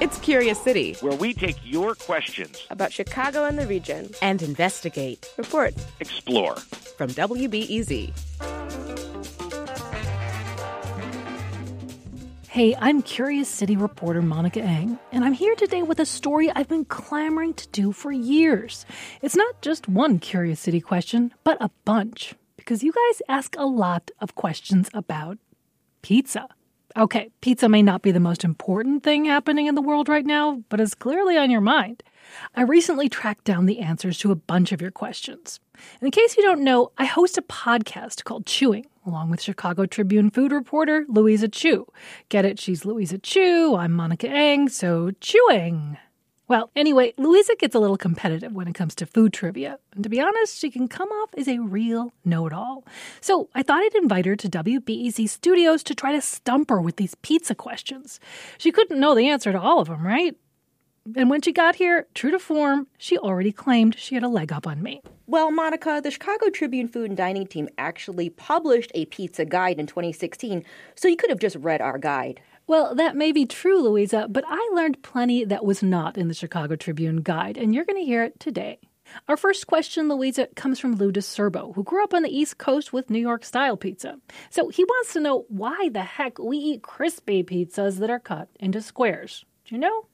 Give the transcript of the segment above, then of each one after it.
It's Curious City, where we take your questions about Chicago and the region and investigate, report, explore. From WBEZ. Hey, I'm Curious City reporter Monica Eng, and I'm here today with a story I've been clamoring to do for years. It's not just one Curious City question, but a bunch, because you guys ask a lot of questions about pizza. Okay, pizza may not be the most important thing happening in the world right now, but it's clearly on your mind. I recently tracked down the answers to a bunch of your questions. In case you don't know, I host a podcast called Chewing, along with Chicago Tribune food reporter Louisa Chu. Get it? She's Louisa Chu. I'm Monica Eng, so chewing. Well, anyway, Louisa gets a little competitive when it comes to food trivia. And to be honest, she can come off as a real know it all. So I thought I'd invite her to WBEZ Studios to try to stump her with these pizza questions. She couldn't know the answer to all of them, right? And when she got here, true to form, she already claimed she had a leg up on me. Well, Monica, the Chicago Tribune Food and Dining team actually published a pizza guide in 2016, so you could have just read our guide. Well, that may be true, Louisa, but I learned plenty that was not in the Chicago Tribune guide, and you're going to hear it today. Our first question, Louisa, comes from Lou DeSerbo, who grew up on the East Coast with New York style pizza. So he wants to know why the heck we eat crispy pizzas that are cut into squares. Do you know?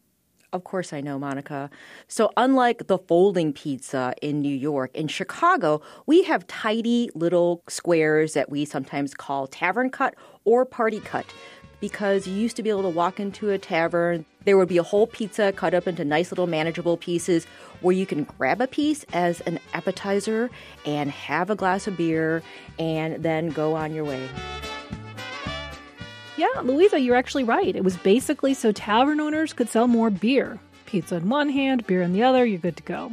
Of course, I know, Monica. So, unlike the folding pizza in New York, in Chicago, we have tidy little squares that we sometimes call tavern cut or party cut because you used to be able to walk into a tavern. There would be a whole pizza cut up into nice little manageable pieces where you can grab a piece as an appetizer and have a glass of beer and then go on your way. Yeah, Louisa, you're actually right. It was basically so tavern owners could sell more beer pizza in one hand, beer in the other, you're good to go.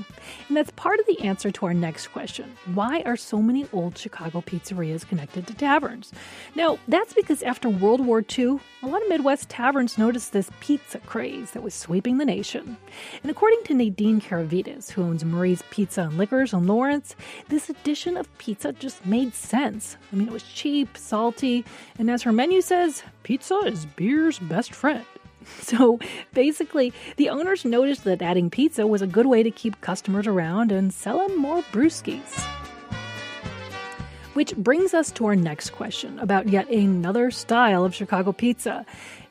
And that's part of the answer to our next question why are so many old Chicago pizzerias connected to taverns? Now, that's because after World War II, a lot of Midwest taverns noticed this pizza craze that was sweeping the nation. And according to Nadine Karavidas, who owns Marie's Pizza and Liquors in Lawrence, this addition of pizza just made sense. I mean, it was cheap, salty, and as her menu says, pizza is beer's best friend. So basically, the owners noticed that adding pizza was a good way to keep customers around and sell them more brewskis. Which brings us to our next question about yet another style of Chicago pizza.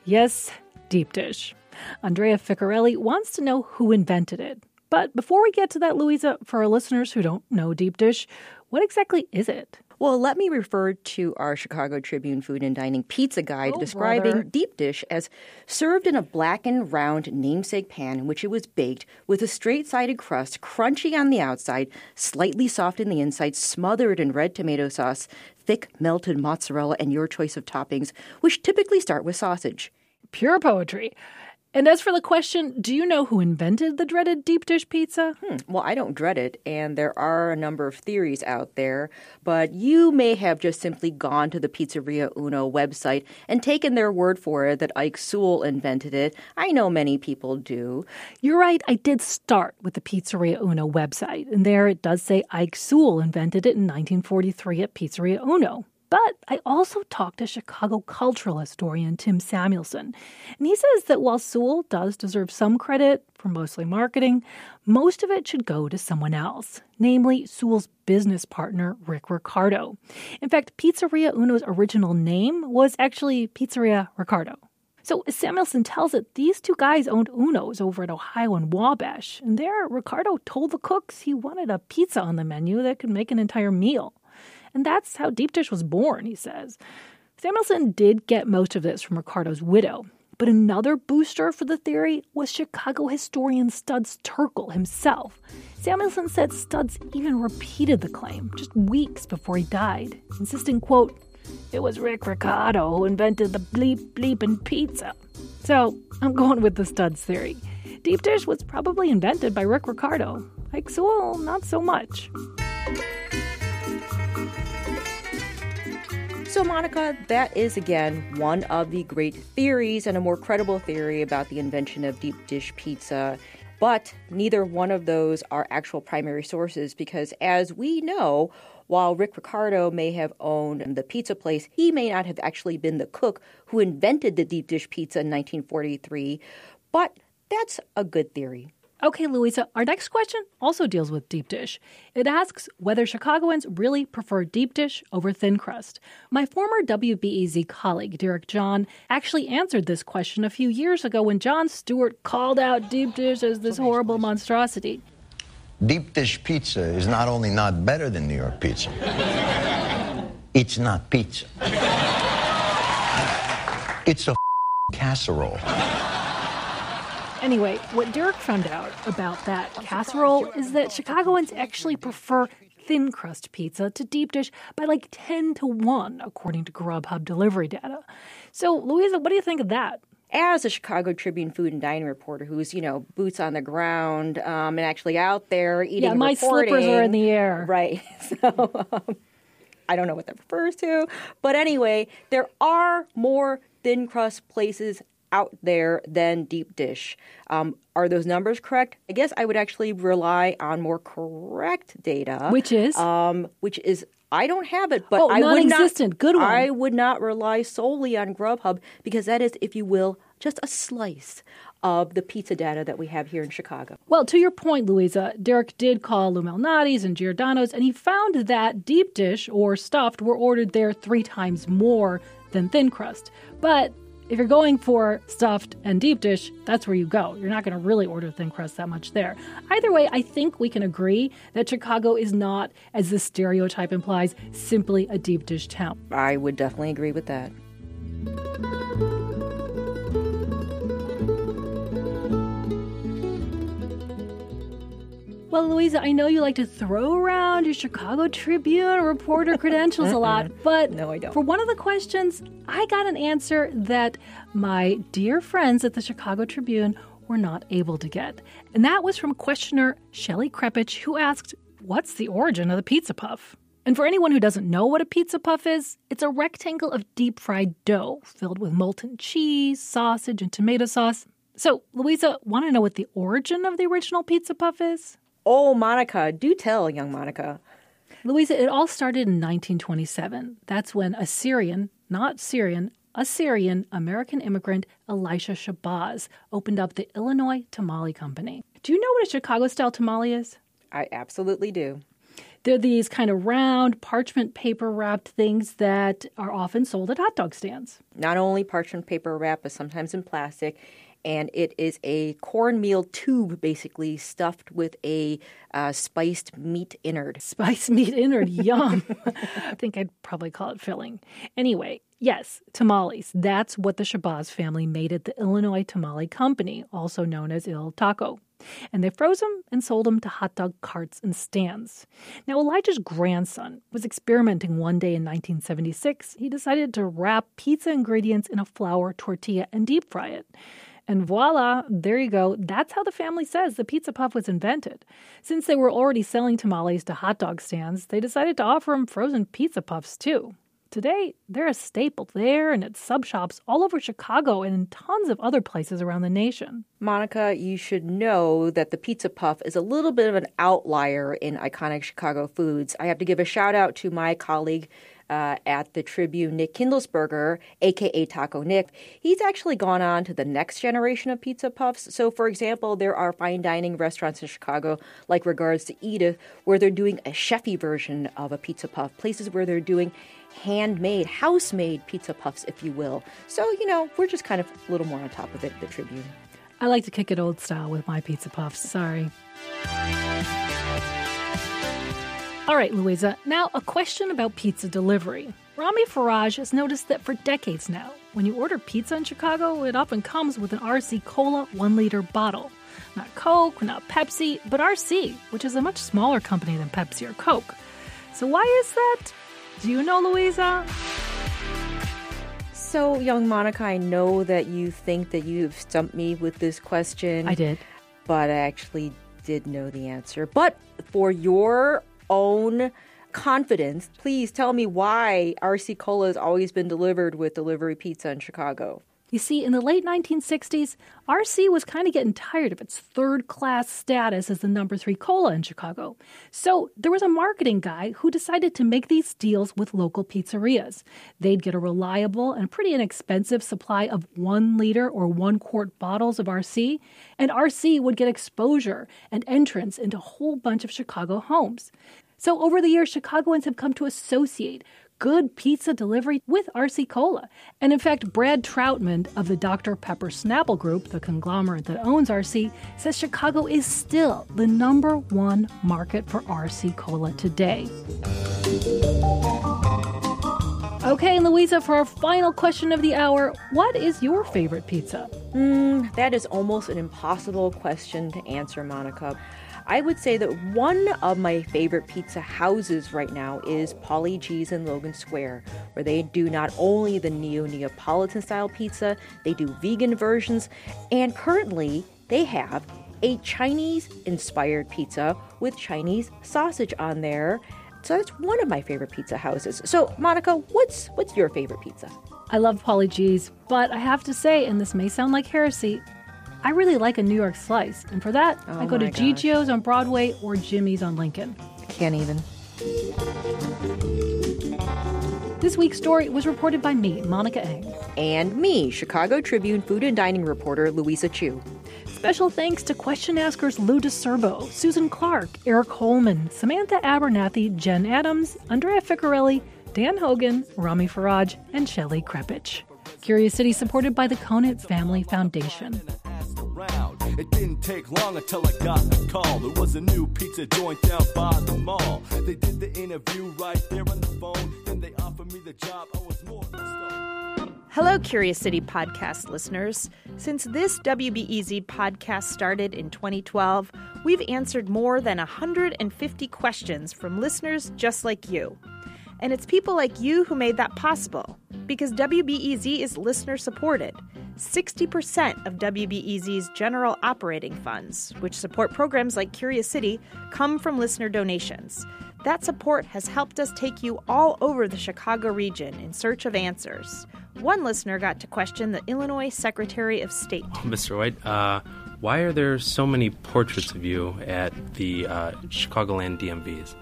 Yes, deep dish. Andrea Ficcarelli wants to know who invented it. But before we get to that, Louisa, for our listeners who don't know deep dish, what exactly is it? Well, let me refer to our Chicago Tribune Food and Dining Pizza Guide Oh, describing brother. deep dish as served in a blackened round namesake pan in which it was baked with a straight sided crust, crunchy on the outside, slightly soft in the inside, smothered in red tomato sauce, thick melted mozzarella, and your choice of toppings, which typically start with sausage. Pure poetry. And as for the question, do you know who invented the dreaded deep dish pizza? Hmm, Well, I don't dread it, and there are a number of theories out there, but you may have just simply gone to the Pizzeria Uno website and taken their word for it that Ike Sewell invented it. I know many people do. You're right, I did start with the Pizzeria Uno website, and there it does say Ike Sewell invented it in 1943 at Pizzeria Uno. But I also talked to Chicago cultural historian Tim Samuelson, and he says that while Sewell does deserve some credit for mostly marketing, most of it should go to someone else, namely Sewell's business partner, Rick Ricardo. In fact, Pizzeria Uno's original name was actually Pizzeria Ricardo. So, Samuelson tells it, these two guys owned Uno's over at Ohio and Wabash, and there Ricardo told the cooks he wanted a pizza on the menu that could make an entire meal. And that's how Deep Dish was born, he says. Samuelson did get most of this from Ricardo's widow, but another booster for the theory was Chicago historian Studs Terkel himself. Samuelson said Studs even repeated the claim just weeks before he died, insisting, quote, it was Rick Ricardo who invented the bleep bleepin' pizza. So I'm going with the studs theory. Deep dish was probably invented by Rick Ricardo. Ike Sewell, not so much. So, Monica, that is again one of the great theories and a more credible theory about the invention of deep dish pizza. But neither one of those are actual primary sources because, as we know, while Rick Ricardo may have owned the pizza place, he may not have actually been the cook who invented the deep dish pizza in 1943. But that's a good theory. Okay, Louisa, our next question also deals with deep dish. It asks whether Chicagoans really prefer deep dish over thin crust. My former WBEZ colleague, Derek John, actually answered this question a few years ago when Jon Stewart called out deep dish as this horrible monstrosity. Deep dish pizza is not only not better than New York pizza, it's not pizza. It's a casserole. Anyway, what Derek found out about that casserole is that Chicagoans actually prefer thin crust pizza to deep dish by like 10 to 1, according to Grubhub delivery data. So, Louisa, what do you think of that? As a Chicago Tribune food and dining reporter who's, you know, boots on the ground um, and actually out there eating Yeah, my reporting, slippers are in the air. Right. So um, I don't know what that refers to. But anyway, there are more thin crust places out there than deep dish. Um, are those numbers correct? I guess I would actually rely on more correct data, Which is? um, which is I don't have it, but Oh, I would not. Good one. I would not rely solely on Grubhub because that is, if you will, just a slice of the pizza data that we have here in Chicago. Well, to your point, Louisa, Derek did call Lou Malnati's and Giordano's, and he found that deep dish or stuffed were ordered there three times more than thin crust. But if you're going for stuffed and deep dish, that's where you go. You're not going to really order thin crust that much there. Either way, I think we can agree that Chicago is not, as the stereotype implies, simply a deep dish town. I would definitely agree with that. Well, Louisa, I know you like to throw around your Chicago Tribune reporter credentials a lot, but No, I don't. for one of the questions, I got an answer that my dear friends at the Chicago Tribune were not able to get. And that was from questioner Shelley Krepich, who asked, What's the origin of the pizza puff? And for anyone who doesn't know what a pizza puff is, it's a rectangle of deep fried dough filled with molten cheese, sausage, and tomato sauce. So, Louisa, want to know what the origin of the original pizza puff is? Oh, Monica, do tell, young Monica. Louisa, it all started in 1927. That's when Assyrian, not Syrian, Assyrian American immigrant Elisha Shabazz opened up the Illinois Tamale Company. Do you know what a Chicago style tamale is? I absolutely do. They're these kind of round parchment paper wrapped things that are often sold at hot dog stands. Not only parchment paper wrap, but sometimes in plastic. And it is a cornmeal tube, basically stuffed with a uh, spiced meat innard. Spiced meat innard, yum. I think I'd probably call it filling. Anyway, yes, tamales. That's what the Shabazz family made at the Illinois Tamale Company, also known as Iltaco. And they froze them and sold them to hot dog carts and stands. Now, Elijah's grandson was experimenting one day in 1976. He decided to wrap pizza ingredients in a flour tortilla and deep fry it. And voila, there you go. That's how the family says the pizza puff was invented. Since they were already selling tamales to hot dog stands, they decided to offer them frozen pizza puffs too. Today, they're a staple there and at sub shops all over Chicago and in tons of other places around the nation. Monica, you should know that the pizza puff is a little bit of an outlier in iconic Chicago foods. I have to give a shout out to my colleague uh, at the Tribune, Nick Kindelsperger, aka Taco Nick. He's actually gone on to the next generation of pizza puffs. So, for example, there are fine dining restaurants in Chicago, like Regards to Edith, where they're doing a chefy version of a pizza puff. Places where they're doing handmade, house-made pizza puffs, if you will. So, you know, we're just kind of a little more on top of it, the Tribune. I like to kick it old style with my pizza puffs. Sorry. All right, Louisa. Now, a question about pizza delivery. Rami Faraj has noticed that for decades now, when you order pizza in Chicago, it often comes with an RC Cola one liter bottle. Not Coke, not Pepsi, but RC, which is a much smaller company than Pepsi or Coke. So, why is that? Do you know, Louisa? So, young Monica, I know that you think that you've stumped me with this question. I did. But I actually did know the answer. But for your own confidence, please tell me why RC Cola has always been delivered with delivery pizza in Chicago. You see, in the late 1960s, RC was kind of getting tired of its third class status as the number three cola in Chicago. So there was a marketing guy who decided to make these deals with local pizzerias. They'd get a reliable and pretty inexpensive supply of one liter or one quart bottles of RC, and RC would get exposure and entrance into a whole bunch of Chicago homes. So over the years, Chicagoans have come to associate good pizza delivery with RC Cola. And in fact, Brad Troutman of the Dr. Pepper Snapple Group, the conglomerate that owns RC, says Chicago is still the number one market for RC Cola today. Okay, Louisa, for our final question of the hour, what is your favorite pizza? Mm, that is almost an impossible question to answer, Monica. I would say that one of my favorite pizza houses right now is Paulie Gee's in Logan Square, where they do not only the neo Neapolitan style pizza, they do vegan versions, and currently they have a Chinese inspired pizza with Chinese sausage on there. So that's one of my favorite pizza houses. So, Monica, what's what's your favorite pizza? I love Paulie Gee's, but I have to say, and this may sound like heresy, I really like a New York slice, and for that, oh I go to gosh. Gigio's on Broadway or Jimmy's on Lincoln. I can't even. This week's story was reported by me, Monica Eng. And me, Chicago Tribune food and dining reporter Louisa Chu. Special thanks to question askers Lou DeSerbo, Susan Clark, Eric Holman, Samantha Abernathy, Jen Adams, Andrea Ficarelli, Dan Hogan, Rami Faraj, and Shelley Krepich. Curious City supported by the Conant Family Foundation. It didn't take long until I got a call. There was a new pizza joint down by the mall. They did the interview right there on the phone. Then they offered me the job. I was more. Hello, Curious City podcast listeners. Since this WBEZ podcast started in 2012, we've answered more than 150 questions from listeners just like you. And it's people like you who made that possible because WBEZ is listener supported. 60% of WBEZ's general operating funds, which support programs like Curious City, come from listener donations. That support has helped us take you all over the Chicago region in search of answers. One listener got to question the Illinois Secretary of State. Mr. White, uh, why are there so many portraits of you at the uh, Chicagoland DMVs?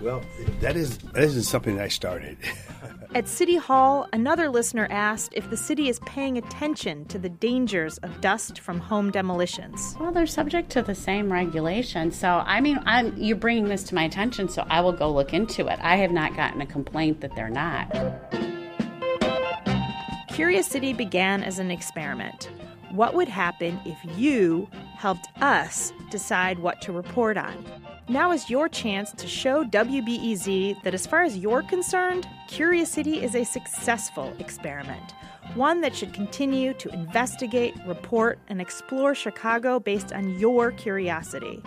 Well, that is that isn't something I started. At City Hall, another listener asked if the city is paying attention to the dangers of dust from home demolitions. Well, they're subject to the same regulation. So, I mean, I'm, you're bringing this to my attention, so I will go look into it. I have not gotten a complaint that they're not. Curious City began as an experiment. What would happen if you helped us decide what to report on? Now is your chance to show WBEZ that, as far as you're concerned, Curious City is a successful experiment. One that should continue to investigate, report, and explore Chicago based on your curiosity.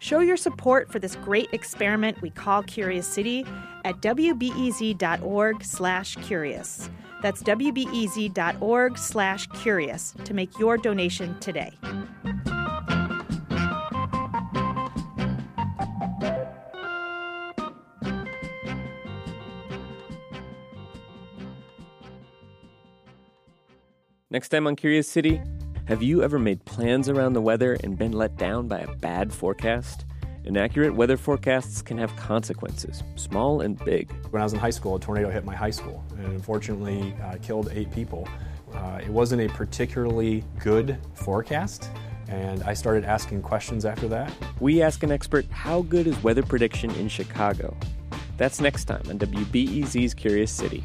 Show your support for this great experiment we call Curious City at wbez.org/curious. That's wbez.org/curious to make your donation today. Next time on Curious City, have you ever made plans around the weather and been let down by a bad forecast? Inaccurate weather forecasts can have consequences, small and big. When I was in high school, a tornado hit my high school and unfortunately uh, killed eight people. Uh, it wasn't a particularly good forecast, and I started asking questions after that. We ask an expert how good is weather prediction in Chicago? That's next time on WBEZ's Curious City.